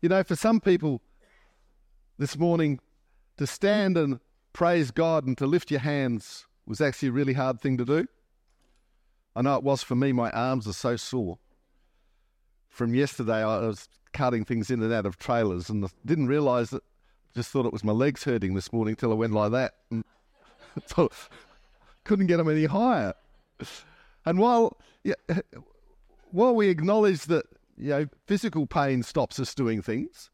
You know, for some people this morning, to stand and praise God and to lift your hands was actually a really hard thing to do. I know it was for me. My arms are so sore. From yesterday, I was carting things in and out of trailers and didn't realise that. Just thought it was my legs hurting this morning till I went like that. And couldn't get them any higher. And while yeah, while we acknowledge that you know physical pain stops us doing things,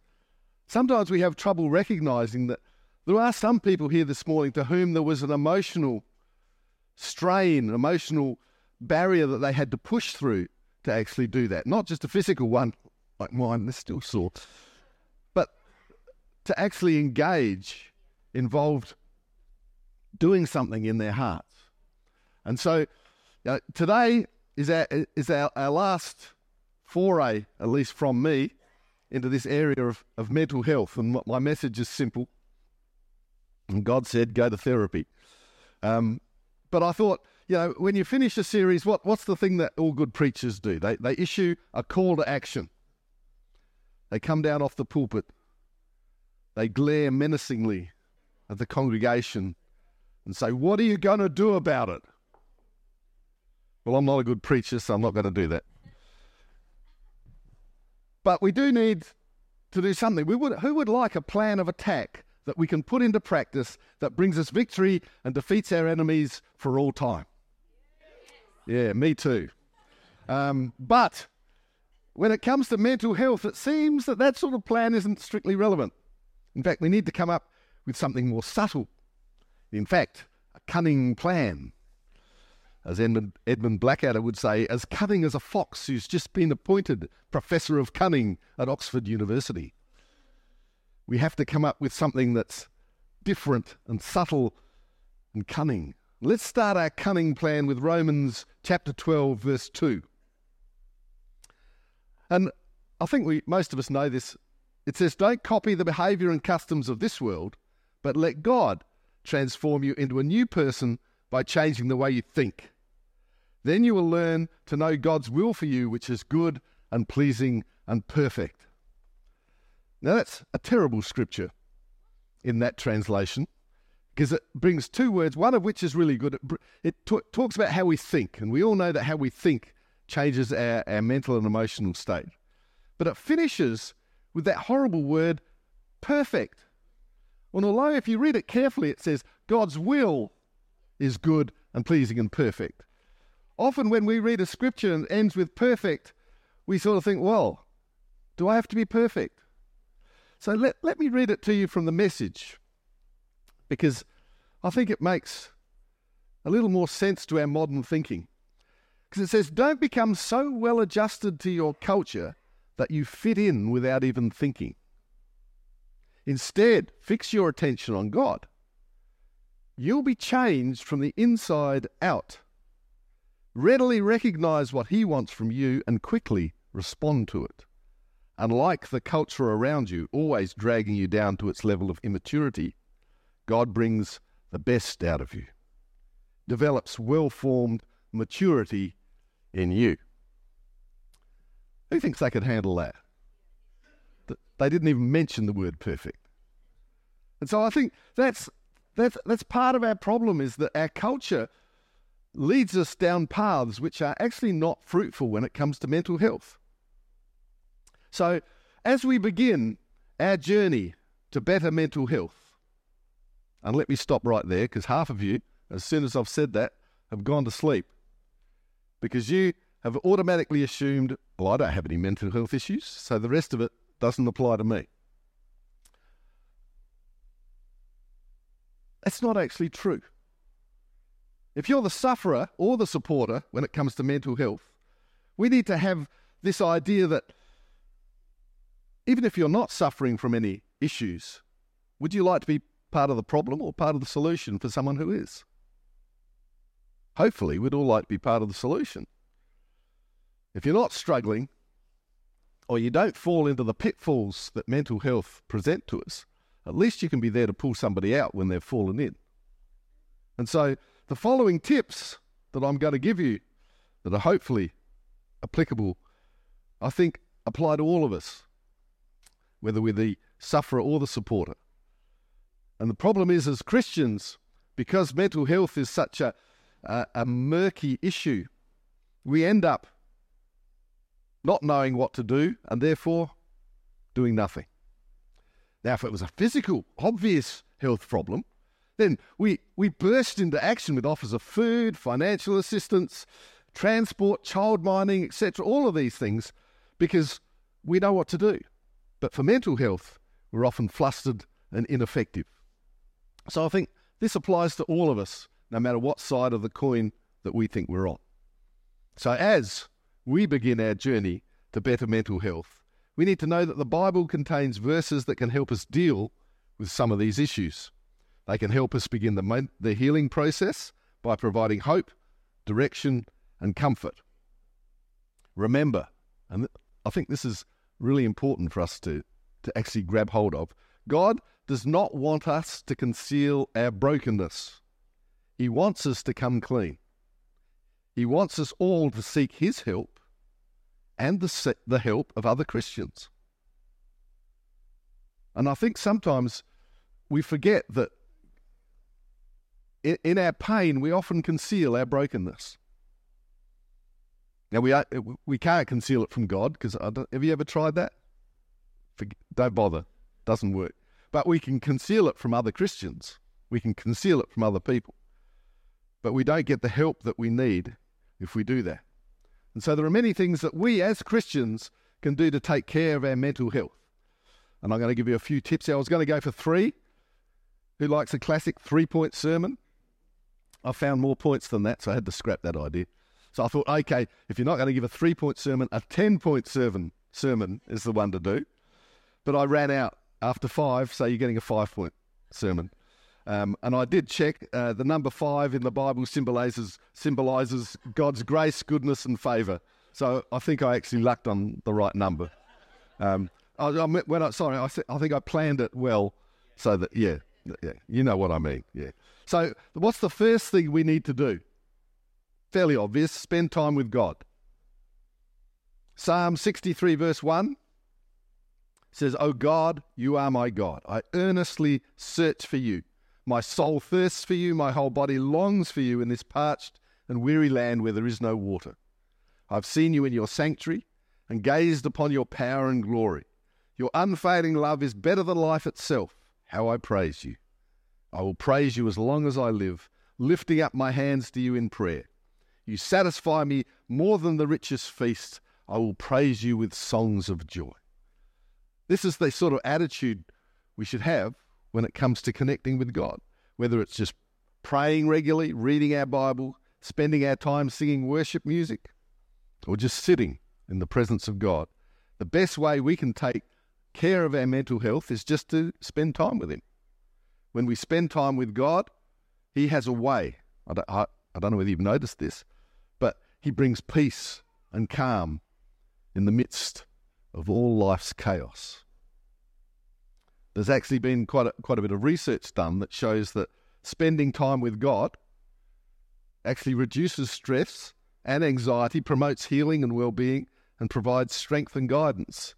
sometimes we have trouble recognizing that there are some people here this morning to whom there was an emotional strain, an emotional barrier that they had to push through to actually do that. Not just a physical one, like mine, they're still sore, but to actually engage involved doing something in their hearts. And so uh, today is our, is our, our last foray, at least from me, into this area of, of mental health. And my message is simple. And God said, go to therapy. Um, but I thought, you know, when you finish a series, what, what's the thing that all good preachers do? They, they issue a call to action. They come down off the pulpit. They glare menacingly at the congregation and say, What are you going to do about it? Well, I'm not a good preacher, so I'm not going to do that. But we do need to do something. We would, who would like a plan of attack that we can put into practice that brings us victory and defeats our enemies for all time? Yeah, me too. Um, but when it comes to mental health, it seems that that sort of plan isn't strictly relevant. In fact, we need to come up with something more subtle. In fact, a cunning plan. As Edmund, Edmund Blackadder would say, as cunning as a fox who's just been appointed Professor of Cunning at Oxford University. We have to come up with something that's different and subtle and cunning. Let's start our cunning plan with Romans chapter 12, verse 2. And I think we most of us know this. It says, Don't copy the behavior and customs of this world, but let God transform you into a new person by changing the way you think. Then you will learn to know God's will for you, which is good and pleasing and perfect. Now, that's a terrible scripture in that translation because it brings two words, one of which is really good. It, t- talks about how we think, and we all know that how we think changes our, our mental and emotional state. But it finishes with that horrible word, perfect. And although if you read it carefully, it says God's will is good and pleasing and perfect. Often when we read a scripture and it ends with perfect, we sort of think, well, do I have to be perfect? So let, let me read it to you from the message because I think it makes a little more sense to our modern thinking. Because it says, don't become so well adjusted to your culture that you fit in without even thinking. Instead, fix your attention on God. You'll be changed from the inside out. Readily recognize what He wants from you and quickly respond to it. Unlike the culture around you, always dragging you down to its level of immaturity, God brings the best out of you, develops well formed maturity in you. Who thinks they could handle that? They didn't even mention the word perfect. And so I think that's, that's, that's part of our problem is that our culture leads us down paths which are actually not fruitful when it comes to mental health. So as we begin our journey to better mental health, and let me stop right there because half of you, as soon as I've said that, have gone to sleep because you have automatically assumed, well, I don't have any mental health issues, so the rest of it doesn't apply to me. That's not actually true. If you're the sufferer or the supporter when it comes to mental health, we need to have this idea that even if you're not suffering from any issues, would you like to be part of the problem or part of the solution for someone who is. Hopefully, we'd all like to be part of the solution. If you're not struggling, or you don't fall into the pitfalls that mental health present to us, at least you can be there to pull somebody out when they've fallen in. And so, the following tips that I'm going to give you that are hopefully applicable, I think apply to all of us whether we're the sufferer or the supporter. And the problem is, as Christians, because mental health is such a, a, a murky issue, we end up not knowing what to do and therefore doing nothing. Now, if it was a physical, obvious health problem, then we, we burst into action with offers of food, financial assistance, transport, child minding, etc., all of these things, because we know what to do. But for mental health, we're often flustered and ineffective. So I think this applies to all of us, no matter what side of the coin that we think we're on. So as we begin our journey to better mental health, we need to know that the Bible contains verses that can help us deal with some of these issues. They can help us begin the, the healing process by providing hope, direction, and comfort. Remember, and I think this is really important for us to, to actually grab hold of God does not want us to conceal our brokenness, He wants us to come clean. He wants us all to seek His help and the, the help of other Christians. And I think sometimes we forget that in, in our pain, we often conceal our brokenness. Now we are, we can't conceal it from God because have you ever tried that? don't bother, doesn't work. But we can conceal it from other Christians. We can conceal it from other people. But we don't get the help that we need if we do that. And so there are many things that we as Christians can do to take care of our mental health. And I'm going to give you a few tips. I was going to go for three. Who likes a classic three point sermon? I found more points than that, so I had to scrap that idea. So I thought, okay, if you're not going to give a three point sermon, a 10 point sermon, sermon is the one to do. But I ran out after five, so you're getting a five point sermon. Um, and I did check uh, the number five in the Bible symbolizes symbolizes God's grace, goodness, and favor. So I think I actually lucked on the right number. Um, I, I, when I, sorry, I, I think I planned it well, so that yeah, yeah, you know what I mean. Yeah. So what's the first thing we need to do? fairly obvious spend time with God. Psalm 63, verse 1 says, O God, you are my God. I earnestly search for you. My soul thirsts for you. My whole body longs for you in this parched and weary land where there is no water. I've seen you in your sanctuary and gazed upon your power and glory. Your unfailing love is better than life itself. How I praise you. I will praise you as long as I live, lifting up my hands to you in prayer. You satisfy me more than the richest feast. I will praise you with songs of joy. This is the sort of attitude we should have when it comes to connecting with God, whether it's just praying regularly, reading our Bible, spending our time singing worship music, or just sitting in the presence of God. The best way we can take care of our mental health is just to spend time with Him. When we spend time with God, He has a way. I don't, I, I don't know whether you've noticed this, but he brings peace and calm in the midst of all life's chaos. There's actually been quite a, quite a bit of research done that shows that spending time with God actually reduces stress and anxiety, promotes healing and well being, and provides strength and guidance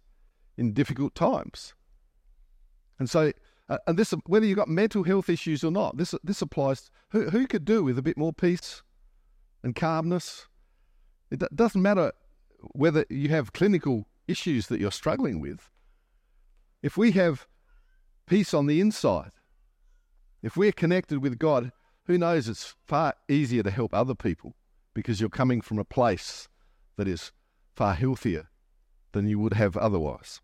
in difficult times. And so, uh, and this, whether you've got mental health issues or not, this this applies. Who who could do with a bit more peace and calmness it doesn't matter whether you have clinical issues that you're struggling with. If we have peace on the inside, if we're connected with God, who knows, it's far easier to help other people because you're coming from a place that is far healthier than you would have otherwise.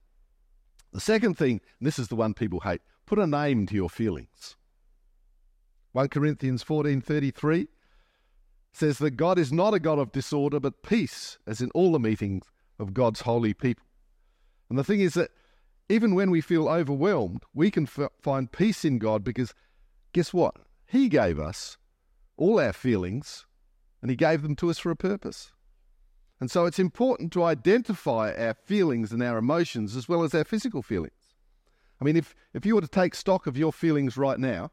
The second thing, and this is the one people hate, put a name to your feelings. 1 Corinthians 14:33 says that God is not a God of disorder, but peace, as in all the meetings of God's holy people. And the thing is that even when we feel overwhelmed, we can f- find peace in God because guess what? He gave us all our feelings and He gave them to us for a purpose. And so it's important to identify our feelings and our emotions as well as our physical feelings. I mean, if, if you were to take stock of your feelings right now,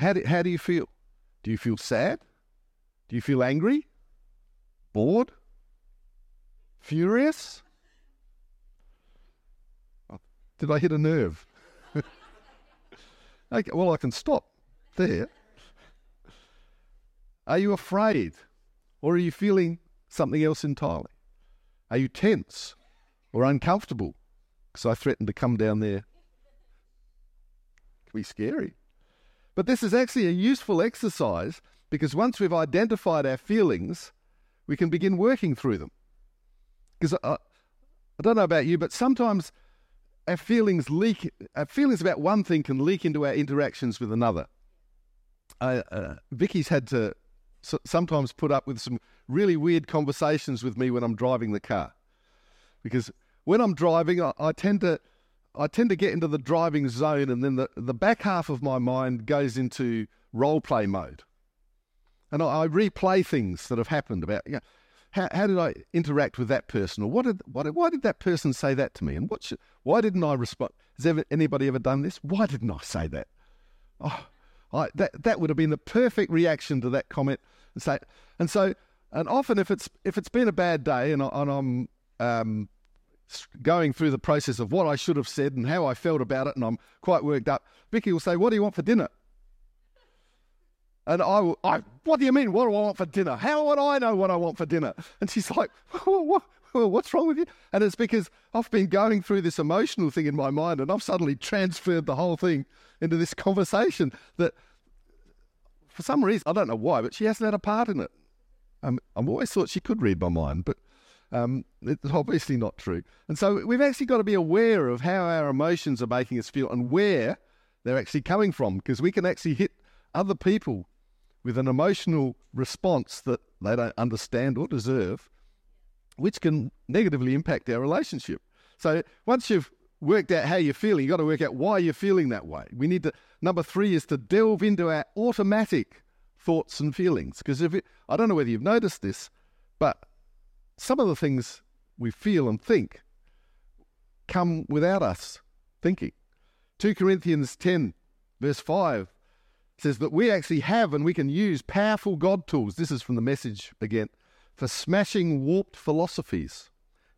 how do, how do you feel? Do you feel sad? Do you feel angry? Bored? Furious? Oh, did I hit a nerve? okay, well, I can stop there. Are you afraid? Or are you feeling something else entirely? Are you tense or uncomfortable? Because I threatened to come down there. It can be scary. But this is actually a useful exercise because once we've identified our feelings, we can begin working through them. Because I, I don't know about you, but sometimes our feelings leak, our feelings about one thing can leak into our interactions with another. Uh, uh, Vicky's had to sometimes put up with some really weird conversations with me when I'm driving the car, because when I'm driving, I, I tend to I tend to get into the driving zone, and then the, the back half of my mind goes into role play mode, and I, I replay things that have happened about you know, how, how did I interact with that person, or what did what, why did that person say that to me, and what should, why didn't I respond? Has ever, anybody ever done this? Why didn't I say that? Oh, I, that that would have been the perfect reaction to that comment, and say, and so, and often if it's if it's been a bad day, and, I, and I'm um, going through the process of what I should have said and how I felt about it, and I'm quite worked up, Vicky will say, "What do you want for dinner?" And I, I, what do you mean? What do I want for dinner? How would I know what I want for dinner? And she's like, what, what's wrong with you? And it's because I've been going through this emotional thing in my mind and I've suddenly transferred the whole thing into this conversation that for some reason, I don't know why, but she hasn't had a part in it. Um, I've always thought she could read my mind, but um, it's obviously not true. And so we've actually got to be aware of how our emotions are making us feel and where they're actually coming from because we can actually hit other people with an emotional response that they don't understand or deserve, which can negatively impact our relationship. So once you've worked out how you're feeling, you've got to work out why you're feeling that way. We need to, number three is to delve into our automatic thoughts and feelings. Because if it, I don't know whether you've noticed this, but some of the things we feel and think come without us thinking. 2 Corinthians 10, verse 5 says that we actually have and we can use powerful God tools. This is from the message again for smashing warped philosophies,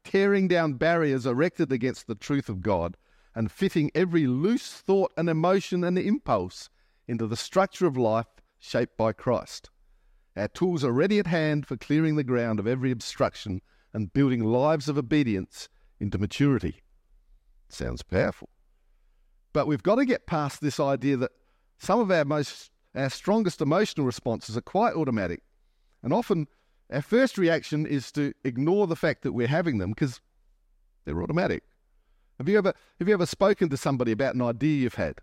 tearing down barriers erected against the truth of God, and fitting every loose thought and emotion and impulse into the structure of life shaped by Christ. Our tools are ready at hand for clearing the ground of every obstruction and building lives of obedience into maturity. Sounds powerful. But we've got to get past this idea that some of our most our strongest emotional responses are quite automatic, and often our first reaction is to ignore the fact that we're having them because they're automatic. Have you ever have you ever spoken to somebody about an idea you've had,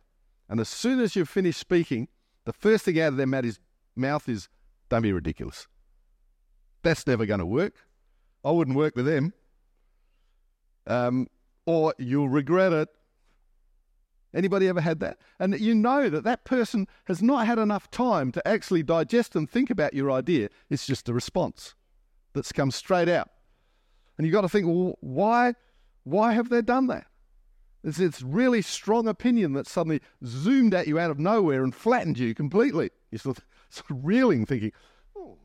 and as soon as you've finished speaking, the first thing out of their mouth is, mouth is "Don't be ridiculous." That's never going to work. I wouldn't work with them. Um, or you'll regret it. Anybody ever had that? And you know that that person has not had enough time to actually digest and think about your idea. It's just a response that's come straight out. And you've got to think, well, why, why have they done that? It's this really strong opinion that suddenly zoomed at you out of nowhere and flattened you completely. You're sort of, sort of reeling, thinking, oh,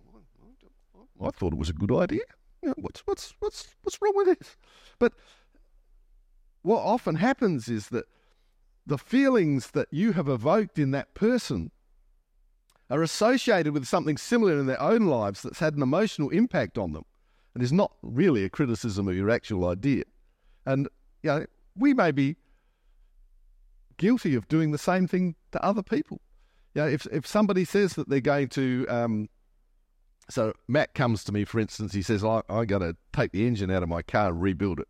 I thought it was a good idea. You know, what's, what's, what's, what's wrong with this? But what often happens is that the feelings that you have evoked in that person are associated with something similar in their own lives that's had an emotional impact on them and is not really a criticism of your actual idea. And you know, we may be guilty of doing the same thing to other people. Know, if if somebody says that they're going to, um, so Matt comes to me, for instance, he says, "I I got to take the engine out of my car and rebuild it."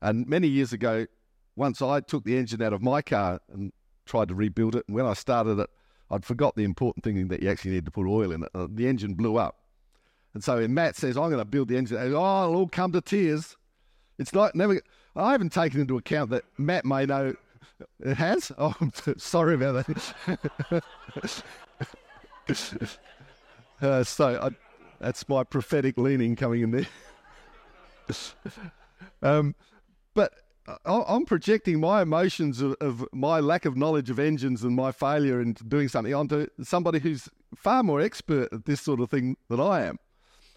And many years ago, once I took the engine out of my car and tried to rebuild it, and when I started it, I'd forgot the important thing that you actually need to put oil in it. Uh, the engine blew up. And so when Matt says, I'm going to build the engine, oh, it'll all come to tears. It's like never, I haven't taken into account that Matt may know it has. Oh, sorry about that. uh, so I, that's my prophetic leaning coming in there. um, but I'm projecting my emotions of, of, my lack of knowledge of engines and my failure in doing something onto somebody who's far more expert at this sort of thing than I am,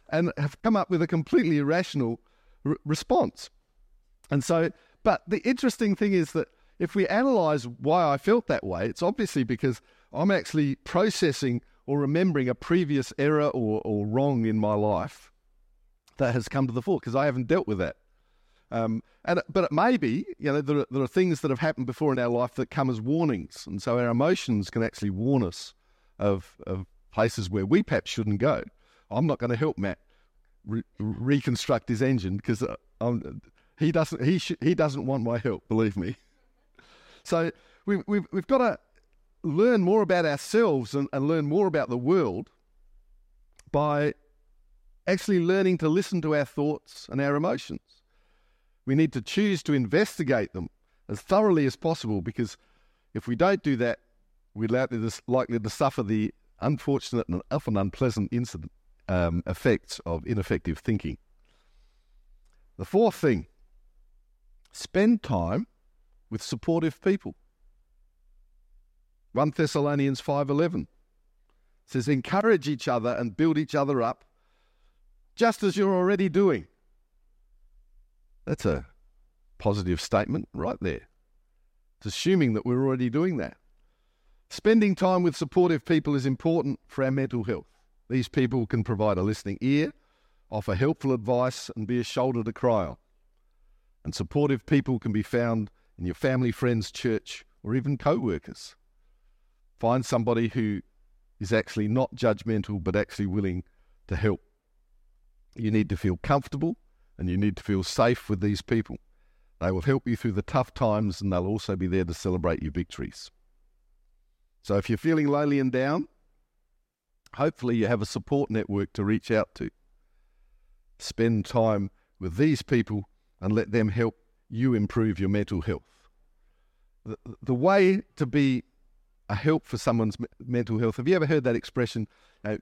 and have come up with a completely irrational r- response. And so, But the interesting thing is that if we analyze why I felt that way, it's obviously because I'm actually processing or remembering a previous error or, or wrong in my life that has come to the fore because I haven't dealt with that. Um, and but it may be, you know, there are, there are things that have happened before in our life that come as warnings, and so our emotions can actually warn us of, of places where we perhaps shouldn't go. I'm not going to help Matt re- reconstruct his engine because uh, he doesn't he sh- he doesn't want my help. Believe me. So we've we've, we've got to learn more about ourselves and, and learn more about the world by actually learning to listen to our thoughts and our emotions. We need to choose to investigate them as thoroughly as possible because if we don't do that, we're likely to, suffer the unfortunate and often unpleasant incident um, effects of ineffective thinking. The fourth thing spend time with supportive people. 1 Thessalonians 5:11 says encourage each other and build each other up just as you're already doing. That's a positive statement right there. It's assuming that we're already doing that. Spending time with supportive people is important for our mental health. These people can provide a listening ear, offer helpful advice, and be a shoulder to cry on. And supportive people can be found in your family, friends, church, or even co workers. Find somebody who is actually not judgmental but actually willing to help. You need to feel comfortable and you need to feel safe with these people. They will help you through the tough times and they'll also be there to celebrate your victories. So if you're feeling lonely and down, hopefully you have a support network to reach out to. Spend time with these people and let them help you improve your mental health. The, the way to be a help for someone's mental health. Have you ever heard that expression? You know,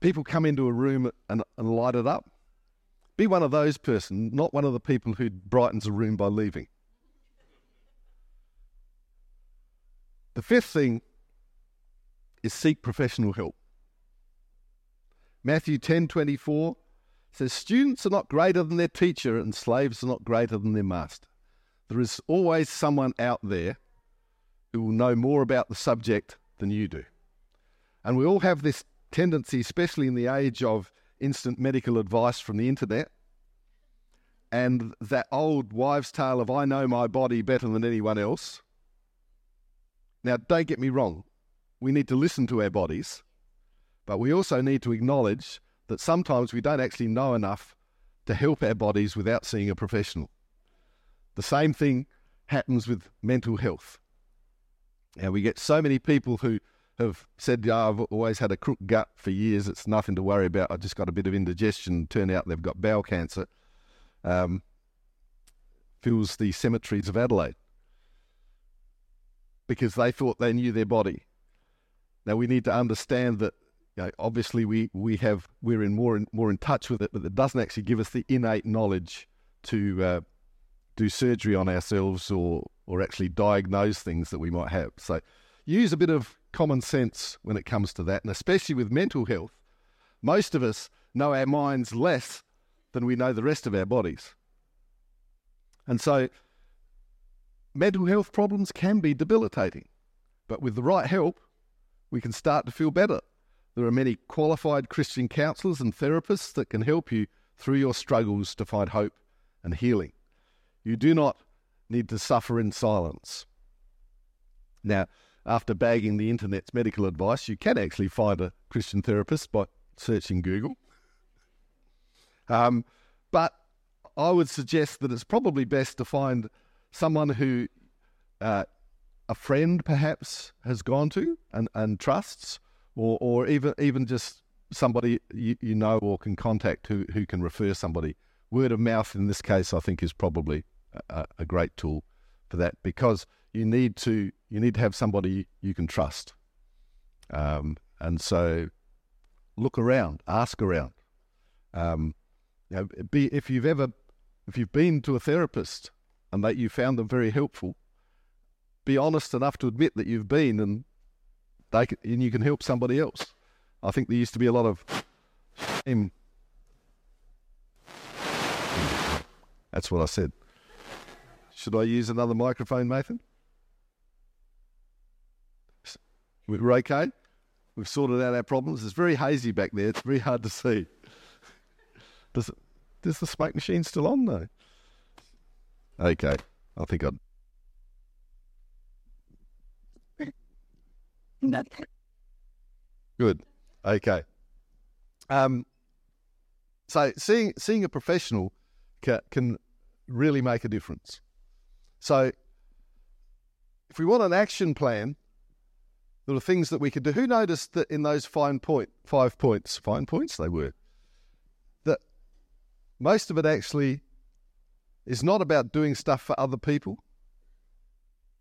people come into a room and, and light it up. Be one of those person, not one of the people who brightens a room by leaving. The fifth thing is seek professional help. Matthew 10:24 says students are not greater than their teacher and slaves are not greater than their master. There is always someone out there who will know more about the subject than you do. And we all have this tendency, especially in the age of instant medical advice from the internet, and that old wives' tale of I know my body better than anyone else. Now, don't get me wrong, we need to listen to our bodies, but we also need to acknowledge that sometimes we don't actually know enough to help our bodies without seeing a professional. The same thing happens with mental health. Now, we get so many people who have said, yeah, I've always had a crook gut for years. It's nothing to worry about. I just got a bit of indigestion. Turn out they've got bowel cancer. Um, fills the cemeteries of Adelaide because they thought they knew their body. Now we need to understand that you know, obviously we, we have we're in more more in touch with it, but it doesn't actually give us the innate knowledge to uh, do surgery on ourselves or or actually diagnose things that we might have. So use a bit of common sense when it comes to that, and especially with mental health. Most of us know our minds less than we know the rest of our bodies. And so mental health problems can be debilitating, but with the right help, we can start to feel better. There are many qualified Christian counselors and therapists that can help you through your struggles to find hope and healing. You do not need to suffer in silence. Now, after bagging the internet's medical advice, you can actually find a Christian therapist by searching Google. Um, but I would suggest that it's probably best to find someone who uh, a friend perhaps has gone to and, and trusts, or, or even even just somebody you, you know or can contact who, who can refer somebody. Word of mouth in this case, I think, is probably a, a great tool for that because you need to you need to have somebody you can trust. Um, and so, look around, ask around. Um, you know, be if you've ever if you've been to a therapist and that you found them very helpful, be honest enough to admit that you've been and they can, and you can help somebody else. I think there used to be a lot of. That's what I said. Should I use another microphone, Nathan? We're okay. We've sorted out our problems. It's very hazy back there. It's very hard to see. Does is the smoke machine still on though? Okay, I think I'd. Good. Okay. Um, so seeing seeing a professional can, can really make a difference. So if we want an action plan, there are things that we could do. Who noticed that in those fine point five points, fine points they were, that most of it actually is not about doing stuff for other people,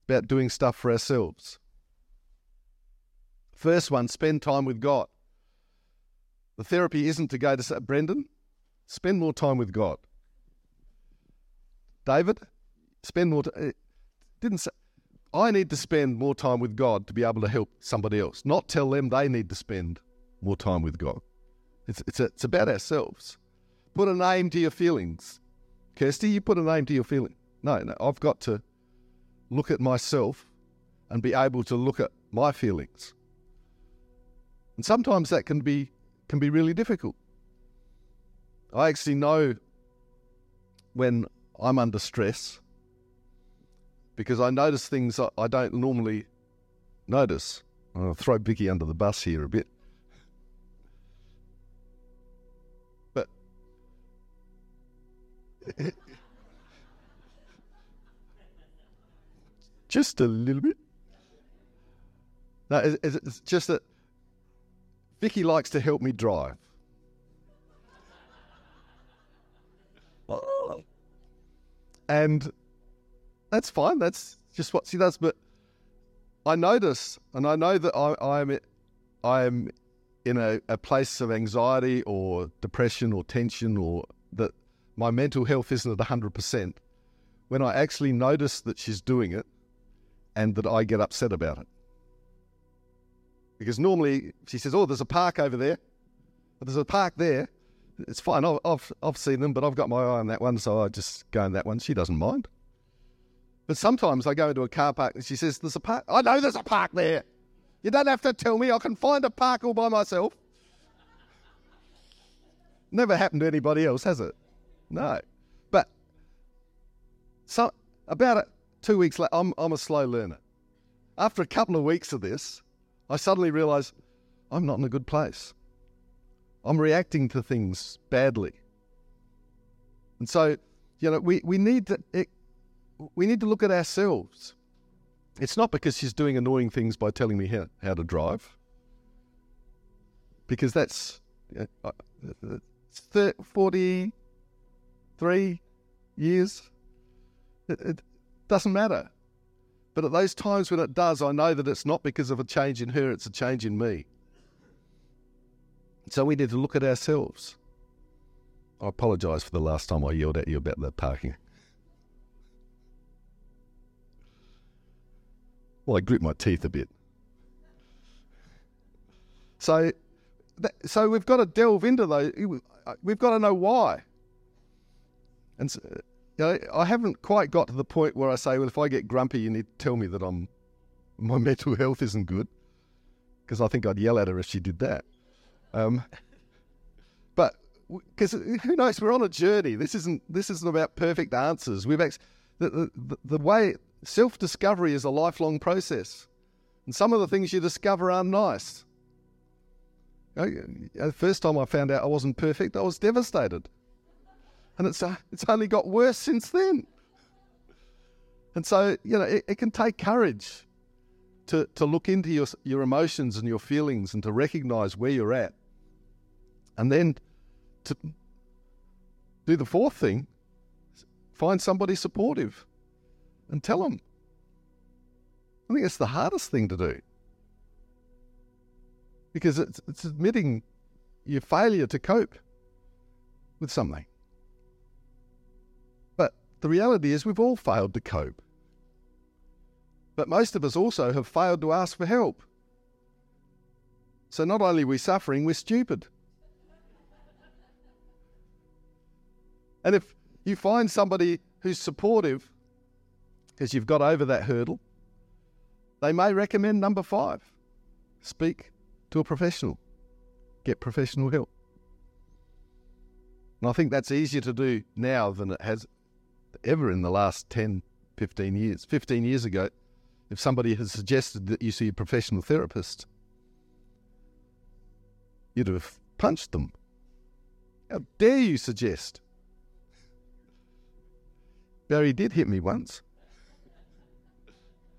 about doing stuff for ourselves. First one, spend time with God. The therapy isn't to go to Brendan, spend more time with God. David, spend more time. Eh, didn't say, I need to spend more time with God to be able to help somebody else, not tell them they need to spend more time with God. It's, it's, a, it's about ourselves. Put a name to your feelings. Kirsty, you put a name to your feeling. No, no, I've got to look at myself and be able to look at my feelings. And sometimes that can be can be really difficult. I actually know when I'm under stress because I notice things I don't normally notice. I'll throw Vicky under the bus here a bit. But just a little bit. No, it's just that Vicky likes to help me drive. And that's fine. That's just what she does. But I notice, and I know that I, am I am in a, a place of anxiety or depression or tension, or that my mental health isn't at 100%, when I actually notice that she's doing it and that I get upset about it. Because normally she says, Oh, there's a park over there. There's a park there. It's fine. I've, I've seen them, but I've got my eye on that one, so I just go in that one. She doesn't mind. But sometimes I go into a car park and she says, There's a park. I know there's a park there. You don't have to tell me. I can find a park all by myself. Never happened to anybody else, has it? No. But so about two weeks later, I'm, I'm a slow learner. After a couple of weeks of this, I suddenly realize I'm not in a good place. I'm reacting to things badly. And so, you know, we, we need to it, we need to look at ourselves. It's not because she's doing annoying things by telling me how, how to drive, because that's uh, uh, you know, 43 years. It, it doesn't matter. But at those times when it does, I know that it's not because of a change in her, it's a change in me. So we need to look at ourselves. I apologise for the last time I yelled at you about the parking. Well, I grit my teeth a bit. So, so we've got to delve into those. We've got to know why. And so, know, I haven't quite got to the point where I say, well, if I get grumpy, you need to tell me that I'm my mental health isn't good, because I think I'd yell at her if she did that. Um, but because who knows, we're on a journey. This isn't this isn't about perfect answers. We've the, the, the way self discovery is a lifelong process, and some of the things you discover aren't nice. The first time I found out I wasn't perfect, I was devastated and it's uh, it's only got worse since then. And so you know it, it can take courage to to look into your your emotions and your feelings and to recognise where you're at, and then to do the fourth thing: find somebody supportive and tell them. I think it's the hardest thing to do because it's, it's admitting your failure to cope with something. The reality is we've all failed to cope. But most of us also have failed to ask for help. So not only are we suffering, we're stupid. And if you find somebody who's supportive because you've got over that hurdle, they may recommend number five speak to a professional, get professional help. And I think that's easier to do now than it has ever in the last 10, 15 years. 15 years ago, if somebody had suggested that you see a professional therapist, you'd have punched them. How dare you suggest? Barry did hit me once.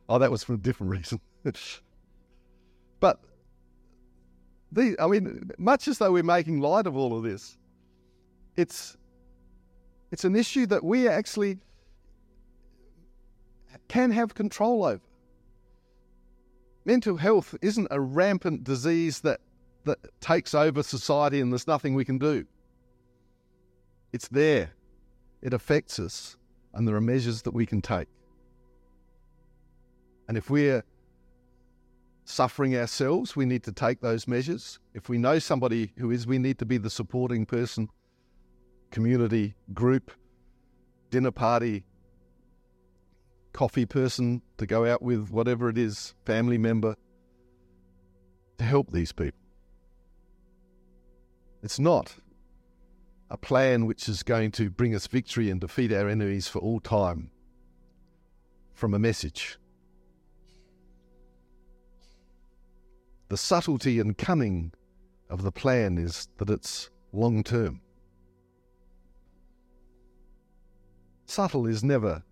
Oh, that was for a different reason. but the, I mean, much as though we're making light of all of this, it's it's an issue that we actually can have control over. Mental health isn't a rampant disease that, that takes over society and there's nothing we can do. It's there. It affects us, and there are measures that we can take. And if we're suffering ourselves, we need to take those measures. If we know somebody who is, we need to be the supporting person, community, group, dinner party, coffee person to go out with, whatever it is, family member, to help these people. It's not a plan which is going to bring us victory and defeat our enemies for all time from a message. The subtlety and cunning of the plan is that it's long term. Subtle is never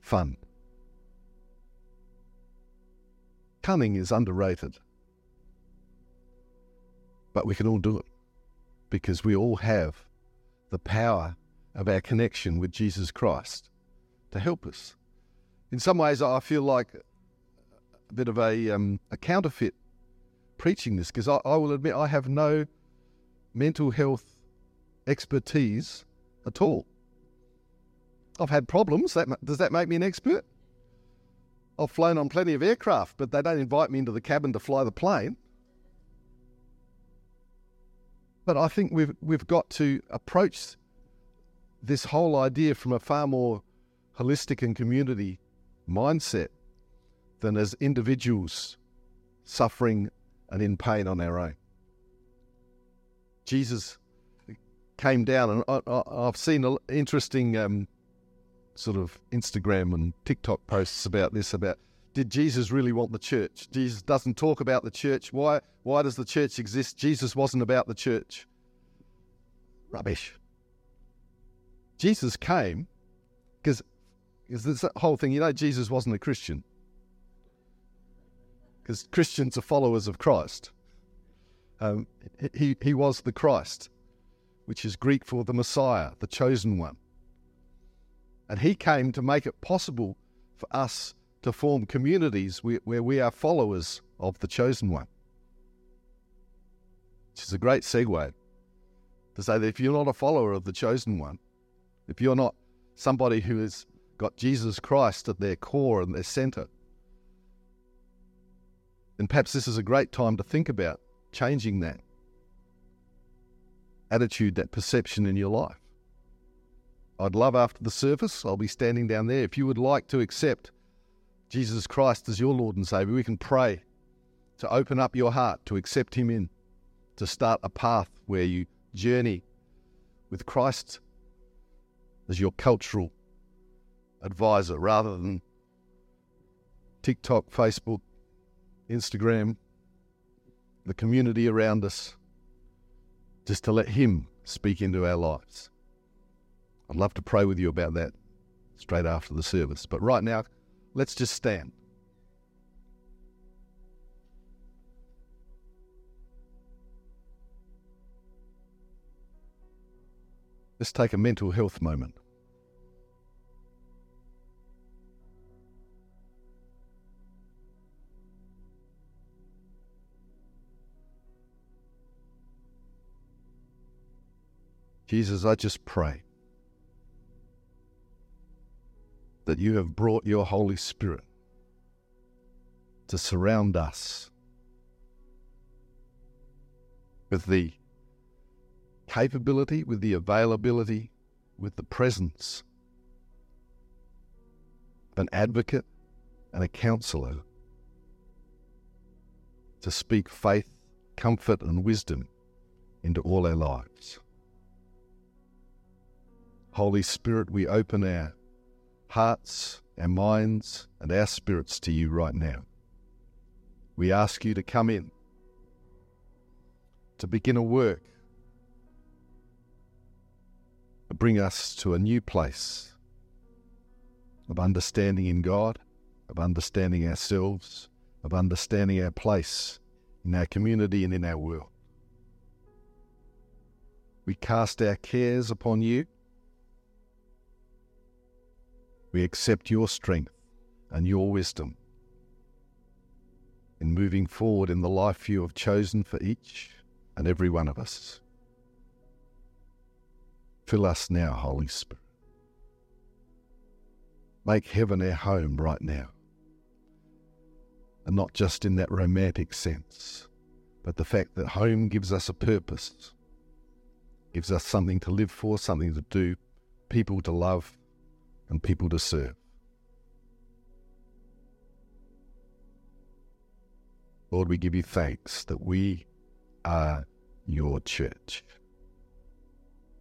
fun. Cunning is underrated. But we can all do it because we all have the power of our connection with Jesus Christ to help us. In some ways, I feel like a bit of a, um, a counterfeit preaching this because I, I will admit I have no mental health expertise at all. I've had problems. That, does that make me an expert? I've flown on plenty of aircraft, but they don't invite me into the cabin to fly the plane. But I think we've we've got to approach this whole idea from a far more holistic and community mindset than as individuals suffering and in pain on our own. Jesus came down, and I, have seen an interesting um, sort of Instagram and TikTok posts about this about did Jesus really want the church? Jesus doesn't talk about the church. Why why does the church exist? Jesus wasn't about the church. Rubbish. Jesus came because because this whole thing, you know, Jesus wasn't a Christian because Christians are followers of Christ. Um, he, he was the Christ, which is Greek for the Messiah, the chosen one. And he came to make it possible for us to form communities where we are followers of the chosen one. Which is a great segue to say that if you're not a follower of the chosen one, if you're not somebody who has got Jesus Christ at their core and their center, then perhaps this is a great time to think about changing that attitude, that perception in your life. I'd love after the service, I'll be standing down there. If you would like to accept Jesus Christ as your Lord and Savior, we can pray to open up your heart to accept Him in, to start a path where you journey with Christ as your cultural advisor rather than TikTok, Facebook, Instagram, the community around us, just to let Him speak into our lives. I'd love to pray with you about that straight after the service. But right now, let's just stand. Let's take a mental health moment. Jesus, I just pray that you have brought your Holy Spirit to surround us with the capability, with the availability, with the presence an advocate, and a counselor to speak faith, comfort, and wisdom into all our lives. Holy Spirit, we open our hearts, our minds, and our spirits to you right now. We ask you to come in, to begin a work, to bring us to a new place of understanding in God, of understanding ourselves, of understanding our place in our community and in our world. We cast our cares upon you. We accept your strength and your wisdom in moving forward in the life you have chosen for each and every one of us. Fill us now, Holy Spirit. Make heaven our home right now. And not just in that romantic sense, but the fact that home gives us a purpose, gives us something to live for, something to do, people to love, and people to serve. Lord, we give you thanks that we are your church.